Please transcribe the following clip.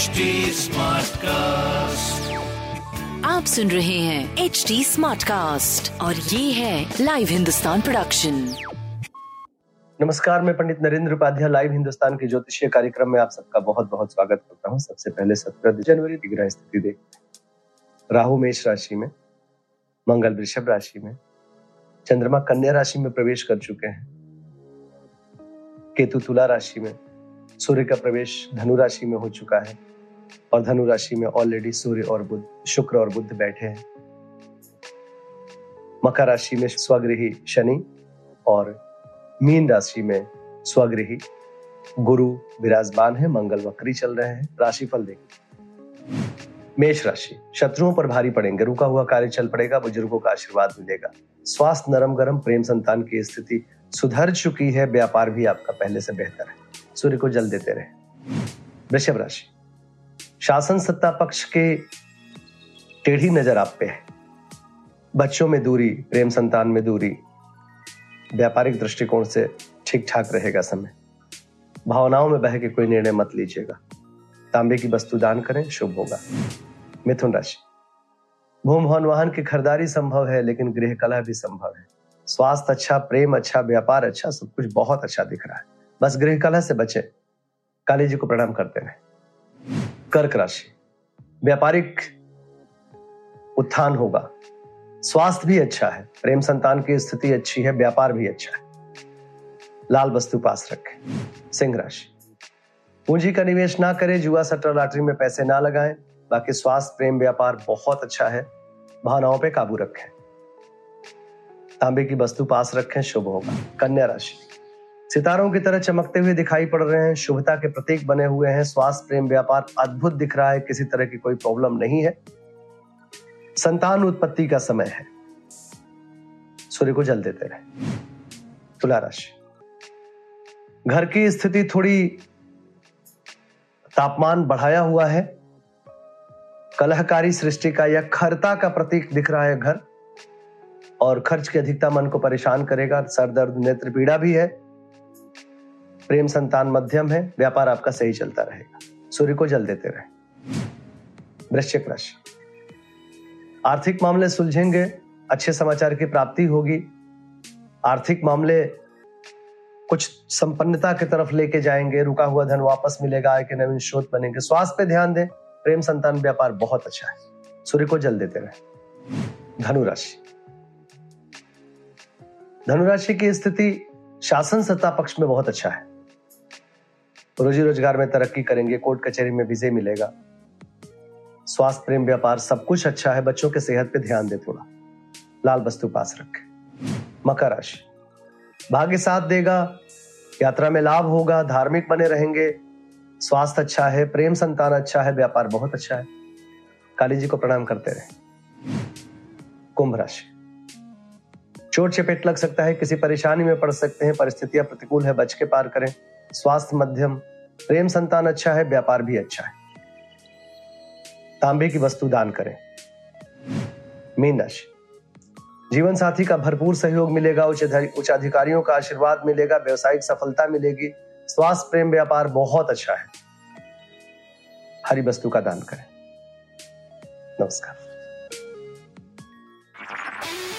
HD Smartcast. आप सुन रहे हैं एच डी स्मार्ट कास्ट और ये है लाइव हिंदुस्तान प्रोडक्शन नमस्कार मैं पंडित नरेंद्र उपाध्याय लाइव हिंदुस्तान के ज्योतिषीय कार्यक्रम में आप सबका बहुत बहुत स्वागत करता हूँ। सबसे पहले सत्रह जनवरी की ग्रह स्थिति देख। राहु मेष राशि में मंगल वृषभ राशि में चंद्रमा कन्या राशि में प्रवेश कर चुके हैं। केतु तुला राशि में सूर्य का प्रवेश धनु राशि में हो चुका है और धनु राशि में ऑलरेडी सूर्य और बुद्ध शुक्र और बुद्ध बैठे हैं। मकर राशि में स्वगृही शनि और मीन राशि में स्वगृही गुरु विराजमान है, मंगल वक्री चल रहे हैं, राशिफल देखें। मेष राशि, शत्रुओं पर भारी पड़ेंगे, रुका हुआ कार्य चल पड़ेगा, बुज़ुर्गों का आशीर्वाद मिलेगा। स्वास्थ्य नरम गरम, प्रेम संतान की स्थिति सुधर चुकी है, व्यापार भी आपका पहले से बेहतर है। सूर्य को जल देते रहे। वृषभ राशि। शासन सत्ता पक्ष के टेढ़ी नज़र आप पे है। बच्चों में दूरी, प्रेम संतान में दूरी, व्यापारिक दृष्टिकोण से ठीक ठाक रहेगा समय। भावनाओं में बह के कोई निर्णय मत लीजिएगा। तांबे की वस्तु दान करें, शुभ होगा। मिथुन राशि। भूम, भवन, वाहन की खरीदारी संभव है, लेकिन गृह कला भी संभव है। स्वास्थ्य अच्छा प्रेम अच्छा व्यापार अच्छा सब कुछ बहुत अच्छा दिख रहा है। बस गृह कला से बचे। काली जी को प्रणाम करते रहे कर्क राशि। व्यापारिक उत्थान होगा। स्वास्थ्य भी अच्छा है। प्रेम संतान की स्थिति अच्छी है। व्यापार भी अच्छा है। लाल वस्तु पास रखें। सिंह राशि। पूंजी का निवेश ना करें। जुआ सट्टा लॉटरी में पैसे ना लगाएँ। बाकी स्वास्थ्य, प्रेम, व्यापार बहुत अच्छा है। भावनाओं पे काबू रखें। तांबे की वस्तु पास रखें। शुभ होगा। कन्या राशि। सितारों की तरह चमकते हुए दिखाई पड़ रहे हैं। शुभता के प्रतीक बने हुए हैं। स्वास्थ्य प्रेम, व्यापार, अद्भुत दिख रहा है। किसी तरह की कोई प्रॉब्लम नहीं है। संतान उत्पत्ति का समय है। सूर्य को जल देते रहे। तुला राशि। घर की स्थिति थोड़ी तापमान बढ़ाया हुआ है। कलहकारी सृष्टि का या खरता का प्रतीक दिख रहा है घर। और खर्च की अधिकता मन को परेशान करेगा। सर दर्द, नेत्र पीड़ा भी है। प्रेम संतान मध्यम है, व्यापार आपका सही चलता रहेगा। सूर्य को जल देते रहे। वृश्चिक राशि आर्थिक मामले सुलझेंगे, अच्छे समाचार की प्राप्ति होगी। आर्थिक मामले कुछ संपन्नता की तरफ़ लेके जाएँगे, रुका हुआ धन वापस मिलेगा, आय के नवीन स्रोत बनेंगे। स्वास्थ्य पे ध्यान दें, प्रेम संतान व्यापार बहुत अच्छा है। सूर्य को जल देते रहे। धनुराशि। धनुराशि की स्थिति शासन सत्ता पक्ष में बहुत अच्छा है। रोजी रोज़गार में तरक्की करेंगे, कोर्ट कचहरी में विजय मिलेगा। स्वास्थ्य, प्रेम, व्यापार सब कुछ अच्छा है, बच्चों के सेहत पे ध्यान दे थोड़ा। लाल वस्तु पास रखे। मकर राशि। भाग्य साथ देगा, यात्रा में लाभ होगा, धार्मिक बने रहेंगे। स्वास्थ्य अच्छा है, प्रेम संतान अच्छा है, व्यापार बहुत अच्छा है। काली जी को प्रणाम करते रहे। कुंभ राशि। चोट चपेट लग सकता है, किसी परेशानी में पड़ सकते हैं, परिस्थितियाँ प्रतिकूल है, बच के पार करें। स्वास्थ्य मध्यम, प्रेम संतान अच्छा है, व्यापार भी अच्छा है। तांबे की वस्तु दान करें। मीन राशि। जीवन साथी का भरपूर सहयोग मिलेगा, उच्च उच्च अधिकारियों का आशीर्वाद मिलेगा, व्यवसायिक सफलता मिलेगी, स्वास्थ्य, प्रेम, व्यापार बहुत अच्छा है। हरी वस्तु का दान करें। नमस्कार।